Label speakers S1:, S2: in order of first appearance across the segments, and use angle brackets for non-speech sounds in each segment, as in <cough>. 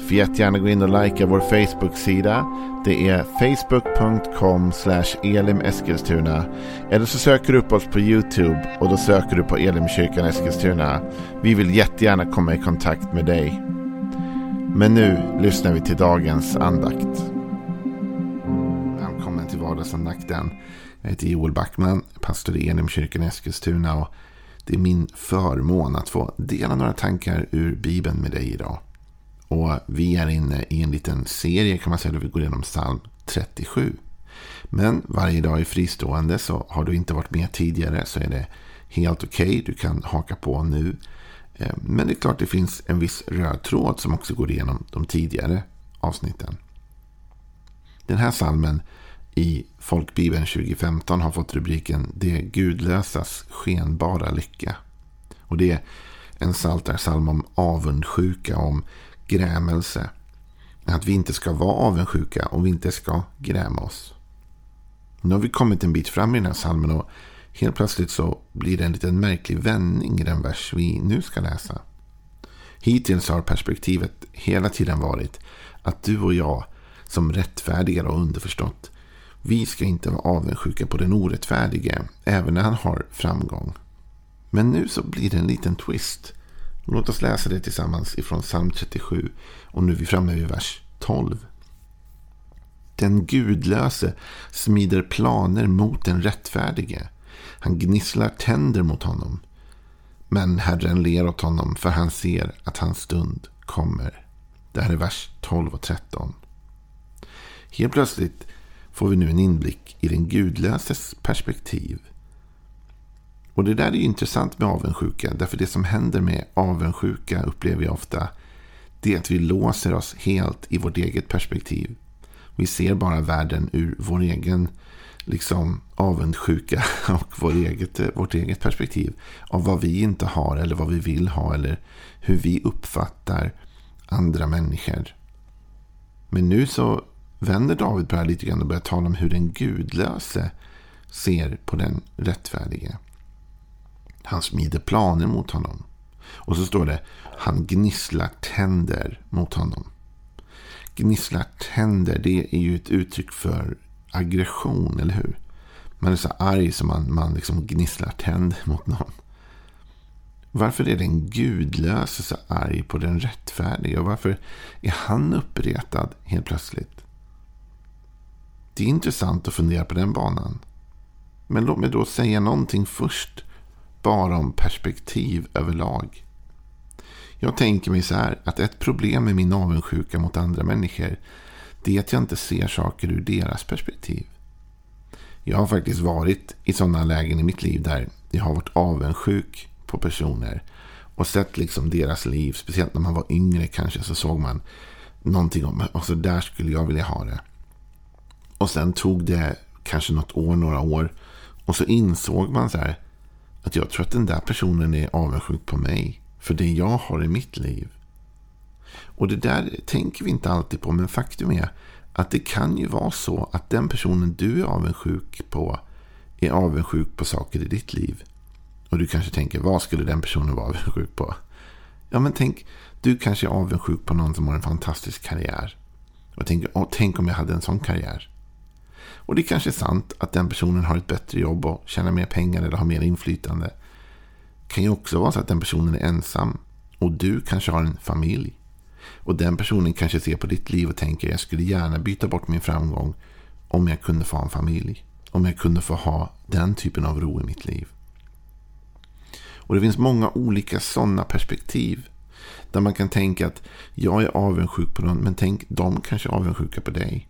S1: Får jättegärna gå in och likea vår Facebook-sida. Det är facebook.com elimeskilstuna. Eller så söker du upp oss på YouTube och då söker du på Elimkyrkan Eskilstuna. Vi vill jättegärna komma i kontakt med dig. Men nu lyssnar vi till dagens andakt. Välkommen till vardagsandakten. Jag heter Joel Backman, pastor i Elimkyrkan Eskilstuna. Och det är min förmån att få dela några tankar ur Bibeln med dig idag. Och vi är inne i en liten serie kan man säga där vi går igenom psalm 37. Men varje dag är fristående så har du inte varit med tidigare så är det helt okej. Okay. Du kan haka på nu. Eh, men det är klart det finns en viss röd tråd som också går igenom de tidigare avsnitten. Den här salmen i Folkbibeln 2015 har fått rubriken Det gudlösas skenbara lycka. Och det är en psaltarpsalm om avundsjuka, om grämelse. Att vi inte ska vara avundsjuka och vi inte ska gräma oss. Nu har vi kommit en bit fram i den här salmen och helt plötsligt så blir det en liten märklig vändning i den vers vi nu ska läsa. Hittills har perspektivet hela tiden varit att du och jag som rättfärdiga och underförstått vi ska inte vara avundsjuka på den orättfärdige även när han har framgång. Men nu så blir det en liten twist. Låt oss läsa det tillsammans ifrån psalm 37. Och nu är vi framme vid vers 12. Den gudlöse smider planer mot den rättfärdige. Han gnisslar tänder mot honom. Men Herren ler åt honom för han ser att hans stund kommer. Det här är vers 12 och 13. Helt plötsligt får vi nu en inblick i den gudlöses perspektiv. Och det där är ju intressant med avundsjuka. Därför det som händer med avundsjuka upplever jag ofta. Det är att vi låser oss helt i vårt eget perspektiv. Vi ser bara världen ur vår egen liksom, avundsjuka <laughs> och vår eget, vårt eget perspektiv. Av vad vi inte har eller vad vi vill ha eller hur vi uppfattar andra människor. Men nu så vänder David på det här lite grann och börjar tala om hur den gudlöse ser på den rättfärdige. Han smider planer mot honom. Och så står det, han gnisslar tänder mot honom. Gnisslar tänder, det är ju ett uttryck för aggression, eller hur? Man är så arg som man, man liksom gnisslar tänder mot någon. Varför är den gudlöse så arg på den rättfärdiga? Och varför är han uppretad helt plötsligt? Det är intressant att fundera på den banan. Men låt mig då säga någonting först bara om perspektiv överlag. Jag tänker mig så här att ett problem med min avundsjuka mot andra människor det är att jag inte ser saker ur deras perspektiv. Jag har faktiskt varit i sådana lägen i mitt liv där jag har varit avundsjuk på personer och sett liksom deras liv. Speciellt när man var yngre kanske så såg man någonting om och så där skulle jag vilja ha det. Och sen tog det kanske något år, några år och så insåg man så här att jag tror att den där personen är avundsjuk på mig. För det jag har i mitt liv. Och det där tänker vi inte alltid på. Men faktum är att det kan ju vara så att den personen du är avundsjuk på är avundsjuk på saker i ditt liv. Och du kanske tänker, vad skulle den personen vara avundsjuk på? Ja, men tänk, du kanske är avundsjuk på någon som har en fantastisk karriär. Och tänk, tänk om jag hade en sån karriär. Och det kanske är sant att den personen har ett bättre jobb och tjänar mer pengar eller har mer inflytande. Det kan ju också vara så att den personen är ensam och du kanske har en familj. Och den personen kanske ser på ditt liv och tänker jag skulle gärna byta bort min framgång om jag kunde få ha en familj. Om jag kunde få ha den typen av ro i mitt liv. Och det finns många olika sådana perspektiv. Där man kan tänka att jag är avundsjuk på någon, men tänk de kanske är avundsjuka på dig.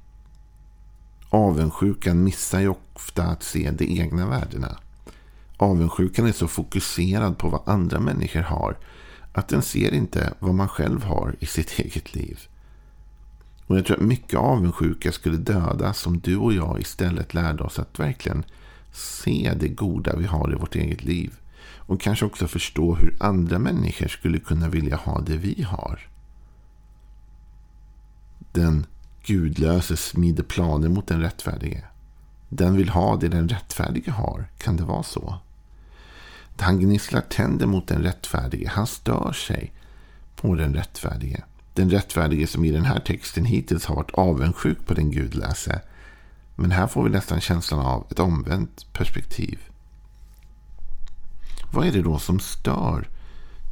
S1: Avundsjukan missar ju ofta att se de egna värdena. Avundsjukan är så fokuserad på vad andra människor har att den ser inte vad man själv har i sitt <laughs> eget liv. Och jag tror att mycket avundsjuka skulle dödas om du och jag istället lärde oss att verkligen se det goda vi har i vårt eget liv. Och kanske också förstå hur andra människor skulle kunna vilja ha det vi har. Den gudlöse smider planer mot den rättfärdige. Den vill ha det den rättfärdige har. Kan det vara så? Han gnisslar tänder mot den rättfärdige. Han stör sig på den rättfärdige. Den rättfärdige som i den här texten hittills har varit avundsjuk på den gudlöse. Men här får vi nästan känslan av ett omvänt perspektiv. Vad är det då som stör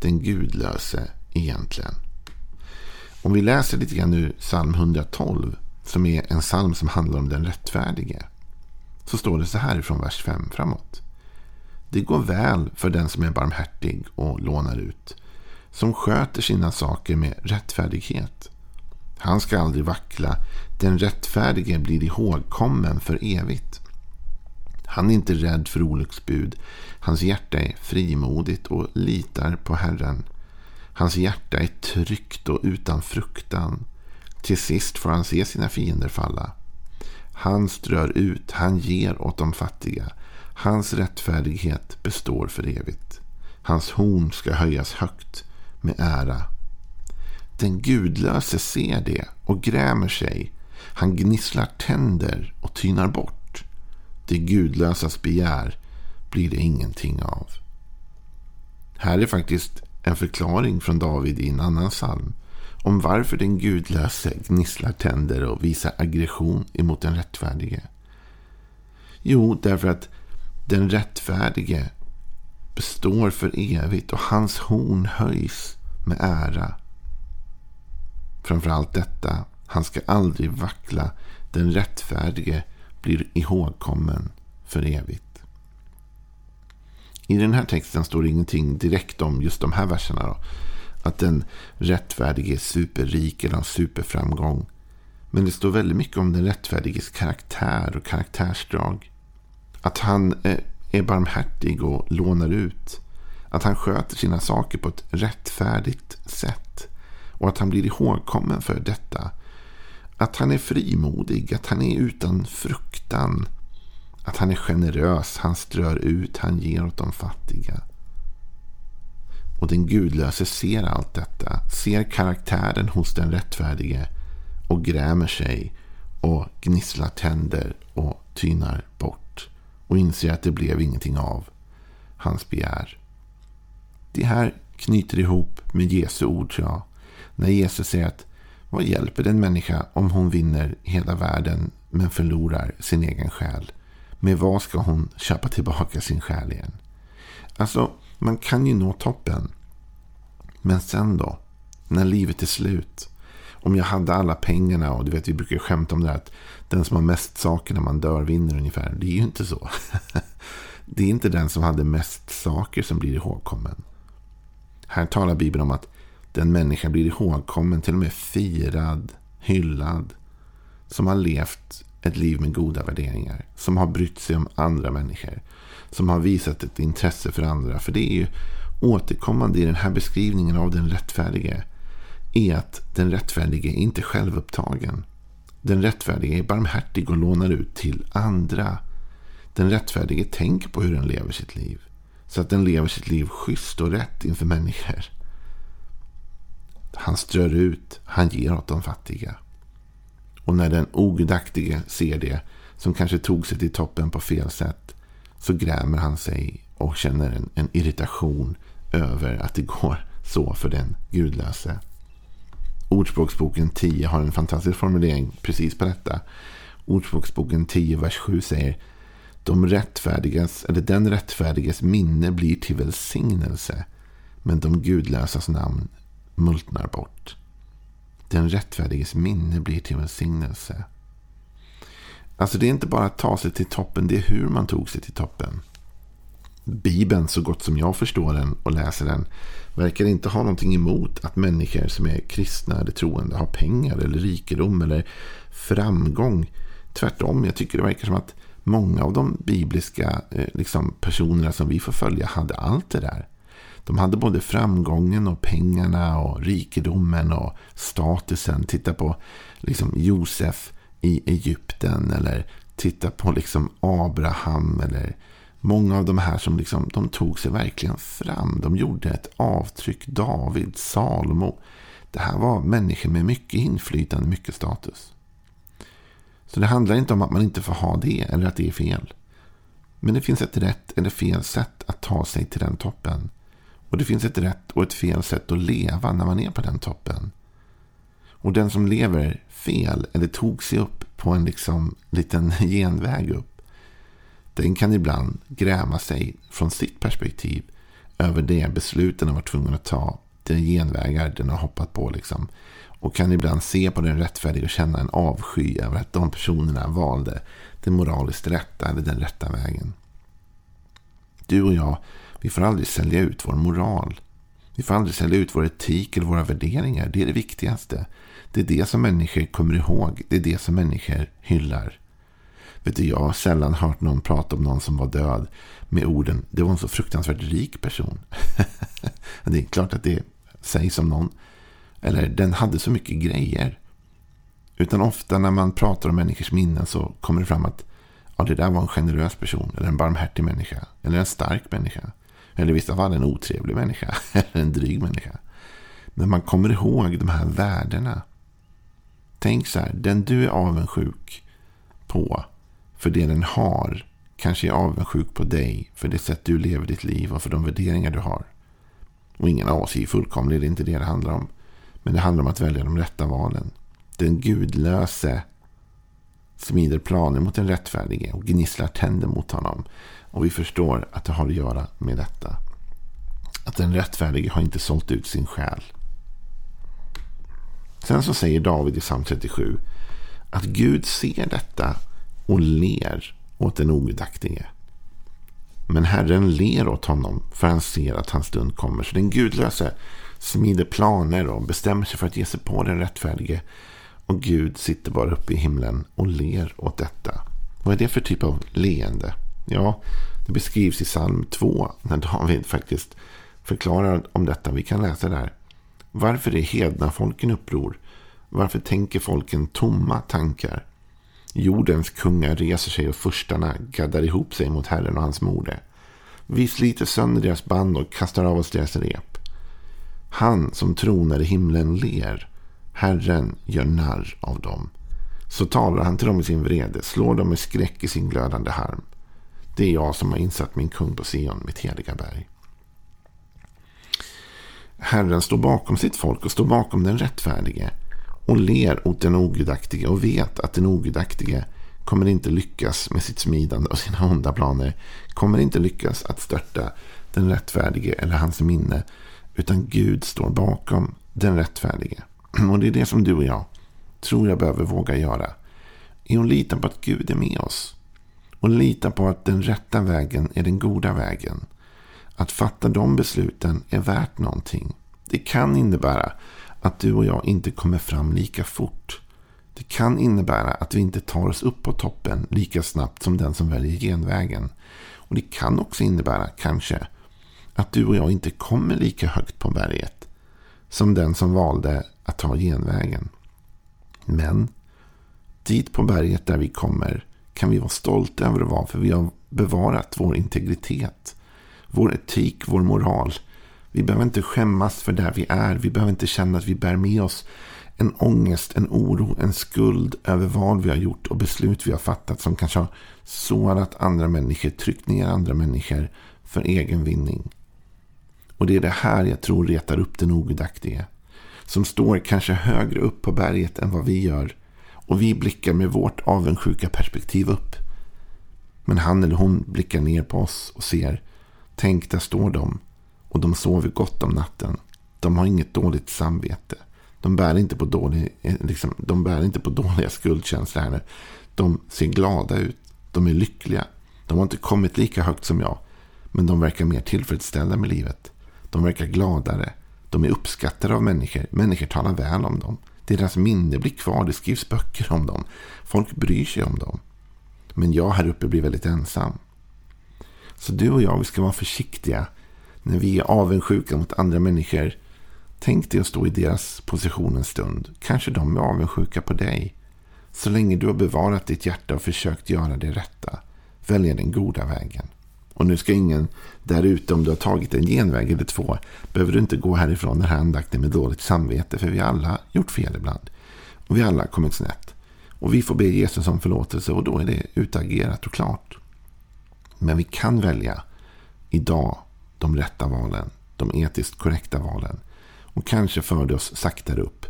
S1: den gudlöse egentligen? Om vi läser lite grann nu psalm 112 som är en psalm som handlar om den rättfärdige. Så står det så här från vers 5 framåt. Det går väl för den som är barmhärtig och lånar ut. Som sköter sina saker med rättfärdighet. Han ska aldrig vackla. Den rättfärdige blir ihågkommen för evigt. Han är inte rädd för olycksbud. Hans hjärta är frimodigt och litar på Herren. Hans hjärta är tryggt och utan fruktan. Till sist får han se sina fiender falla. Han strör ut, han ger åt de fattiga. Hans rättfärdighet består för evigt. Hans horn ska höjas högt med ära. Den gudlöse ser det och grämer sig. Han gnisslar tänder och tynar bort. Det gudlösas begär blir det ingenting av. Här är faktiskt en förklaring från David i en annan psalm om varför den gudlöse gnisslar tänder och visar aggression emot den rättfärdige. Jo, därför att den rättfärdige består för evigt och hans horn höjs med ära. Framför allt detta, han ska aldrig vackla. Den rättfärdige blir ihågkommen för evigt. I den här texten står det ingenting direkt om just de här verserna. Då. Att den rättfärdige är superrik eller har superframgång. Men det står väldigt mycket om den rättfärdiges karaktär och karaktärsdrag. Att han eh, är barmhärtig och lånar ut. Att han sköter sina saker på ett rättfärdigt sätt. Och att han blir ihågkommen för detta. Att han är frimodig, att han är utan fruktan. Att han är generös, han strör ut, han ger åt de fattiga. Och den gudlöse ser allt detta, ser karaktären hos den rättfärdige och grämer sig och gnisslar tänder och tynar bort och inser att det blev ingenting av hans begär. Det här knyter ihop med Jesu ord, tror jag. När Jesus säger att vad hjälper den människa om hon vinner hela världen men förlorar sin egen själ? Med vad ska hon köpa tillbaka sin själ igen? Alltså, man kan ju nå toppen. Men sen då? När livet är slut? Om jag hade alla pengarna och du vet vi brukar skämta om det här att den som har mest saker när man dör vinner ungefär. Det är ju inte så. <laughs> det är inte den som hade mest saker som blir ihågkommen. Här talar Bibeln om att den människa blir ihågkommen, till och med firad, hyllad. Som har levt ett liv med goda värderingar. Som har brytt sig om andra människor. Som har visat ett intresse för andra. För det är ju återkommande i den här beskrivningen av den rättfärdige. Är att den rättfärdige är inte självupptagen. Den rättfärdige är barmhärtig och lånar ut till andra. Den rättfärdige tänker på hur den lever sitt liv. Så att den lever sitt liv schysst och rätt inför människor. Han strör ut, han ger åt de fattiga. Och när den ogudaktige ser det, som kanske tog sig till toppen på fel sätt, så grämer han sig och känner en, en irritation över att det går så för den gudlöse. Ordspråksboken 10 har en fantastisk formulering precis på detta. Ordspråksboken 10, vers 7 säger de rättfärdigas, eller Den rättfärdiges minne blir till välsignelse, men de gudlösas namn multnar bort. Den rättfärdiges minne blir till välsignelse. Alltså det är inte bara att ta sig till toppen, det är hur man tog sig till toppen. Bibeln, så gott som jag förstår den och läser den, verkar inte ha någonting emot att människor som är kristna eller troende har pengar eller rikedom eller framgång. Tvärtom, jag tycker det verkar som att många av de bibliska eh, liksom, personerna som vi får följa hade allt det där. De hade både framgången och pengarna och rikedomen och statusen. Titta på liksom Josef i Egypten eller titta på liksom Abraham eller Många av de här som liksom, de tog sig verkligen fram. De gjorde ett avtryck. David, Salomo. Det här var människor med mycket inflytande, mycket status. Så det handlar inte om att man inte får ha det eller att det är fel. Men det finns ett rätt eller fel sätt att ta sig till den toppen. Och det finns ett rätt och ett fel sätt att leva när man är på den toppen. Och den som lever fel eller tog sig upp på en liksom liten <laughs> genväg upp. Den kan ibland gräma sig från sitt perspektiv över det beslut den har varit tvungen att ta. De genvägar den har hoppat på. Liksom. Och kan ibland se på den rättfärdiga och känna en avsky över att de personerna valde den moraliskt rätta eller den rätta vägen. Du och jag, vi får aldrig sälja ut vår moral. Vi får aldrig sälja ut vår etik eller våra värderingar. Det är det viktigaste. Det är det som människor kommer ihåg. Det är det som människor hyllar. Vet du, jag har sällan hört någon prata om någon som var död med orden det var en så fruktansvärt rik person. <laughs> det är klart att det sägs om någon. Eller den hade så mycket grejer. Utan ofta när man pratar om människors minnen så kommer det fram att ja, det där var en generös person. Eller en barmhärtig människa. Eller en stark människa. Eller i vissa fall en otrevlig människa. <laughs> Eller en dryg människa. Men man kommer ihåg de här värdena. Tänk så här, den du är avundsjuk på för det den har kanske är avundsjuk på dig för det sätt du lever ditt liv och för de värderingar du har. Och ingen av oss är fullkomlig, det är inte det det handlar om. Men det handlar om att välja de rätta valen. Den gudlöse smider planer mot den rättfärdige och gnisslar tänder mot honom. Och vi förstår att det har att göra med detta. Att den rättfärdige har inte sålt ut sin själ. Sen så säger David i psalm 37 att Gud ser detta och ler åt den ogudaktige. Men Herren ler åt honom för han ser att hans stund kommer. Så den gudlöse smider planer och bestämmer sig för att ge sig på den rättfärdige. Och Gud sitter bara uppe i himlen och ler åt detta. Vad är det för typ av leende? Ja, det beskrivs i psalm 2 när David faktiskt förklarar om detta. Vi kan läsa där. Varför är hedna folken uppror? Varför tänker folken tomma tankar? Jordens kungar reser sig och furstarna gaddar ihop sig mot Herren och hans mode. Vi sliter sönder deras band och kastar av oss deras rep. Han som tronar i himlen ler. Herren gör narr av dem. Så talar han till dem i sin vrede, slår dem med skräck i sin glödande harm. Det är jag som har insatt min kung på Sion, mitt heliga berg. Herren står bakom sitt folk och står bakom den rättfärdige och ler åt den ogudaktige och vet att den ogudaktige kommer inte lyckas med sitt smidande och sina onda planer. Kommer inte lyckas att störta den rättfärdige eller hans minne. Utan Gud står bakom den rättfärdige. <clears throat> Och det är det som du och jag tror jag behöver våga göra. Är att lita på att Gud är med oss. Och lita på att den rätta vägen är den goda vägen. Att fatta de besluten är värt någonting. Det kan innebära att du och jag inte kommer fram lika fort. Det kan innebära att vi inte tar oss upp på toppen lika snabbt som den som väljer genvägen. Och det kan också innebära, kanske, att du och jag inte kommer lika högt på berget som den som valde att ta genvägen. Men dit på berget där vi kommer kan vi vara stolta över att vara för vi har bevarat vår integritet, vår etik, vår moral vi behöver inte skämmas för där vi är. Vi behöver inte känna att vi bär med oss en ångest, en oro, en skuld över vad vi har gjort och beslut vi har fattat som kanske har sårat andra människor, tryckt ner andra människor för egen vinning. Och det är det här jag tror retar upp den ogudaktige. Som står kanske högre upp på berget än vad vi gör. Och vi blickar med vårt avundsjuka perspektiv upp. Men han eller hon blickar ner på oss och ser. Tänk, där står de. Och de sover gott om natten. De har inget dåligt samvete. De bär inte på, dålig, eh, liksom, de bär inte på dåliga skuldkänslor här De ser glada ut. De är lyckliga. De har inte kommit lika högt som jag. Men de verkar mer tillfredsställda med livet. De verkar gladare. De är uppskattade av människor. Människor talar väl om dem. Deras minne blir kvar. Det skrivs böcker om dem. Folk bryr sig om dem. Men jag här uppe blir väldigt ensam. Så du och jag, vi ska vara försiktiga när vi är avundsjuka mot andra människor. Tänk dig att stå i deras position en stund. Kanske de är avundsjuka på dig. Så länge du har bevarat ditt hjärta och försökt göra det rätta. Välja den goda vägen. Och nu ska ingen där ute, om du har tagit en genväg eller två, behöver du inte gå härifrån den här andakten med dåligt samvete. För vi har alla gjort fel ibland. Och vi har alla kommit snett. Och vi får be Jesus om förlåtelse och då är det utagerat och klart. Men vi kan välja idag de rätta valen. De etiskt korrekta valen. Och kanske för det oss saktare upp.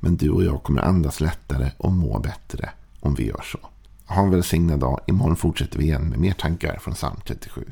S1: Men du och jag kommer andas lättare och må bättre om vi gör så. Ha en välsignad dag. Imorgon fortsätter vi igen med mer tankar från psalm 37.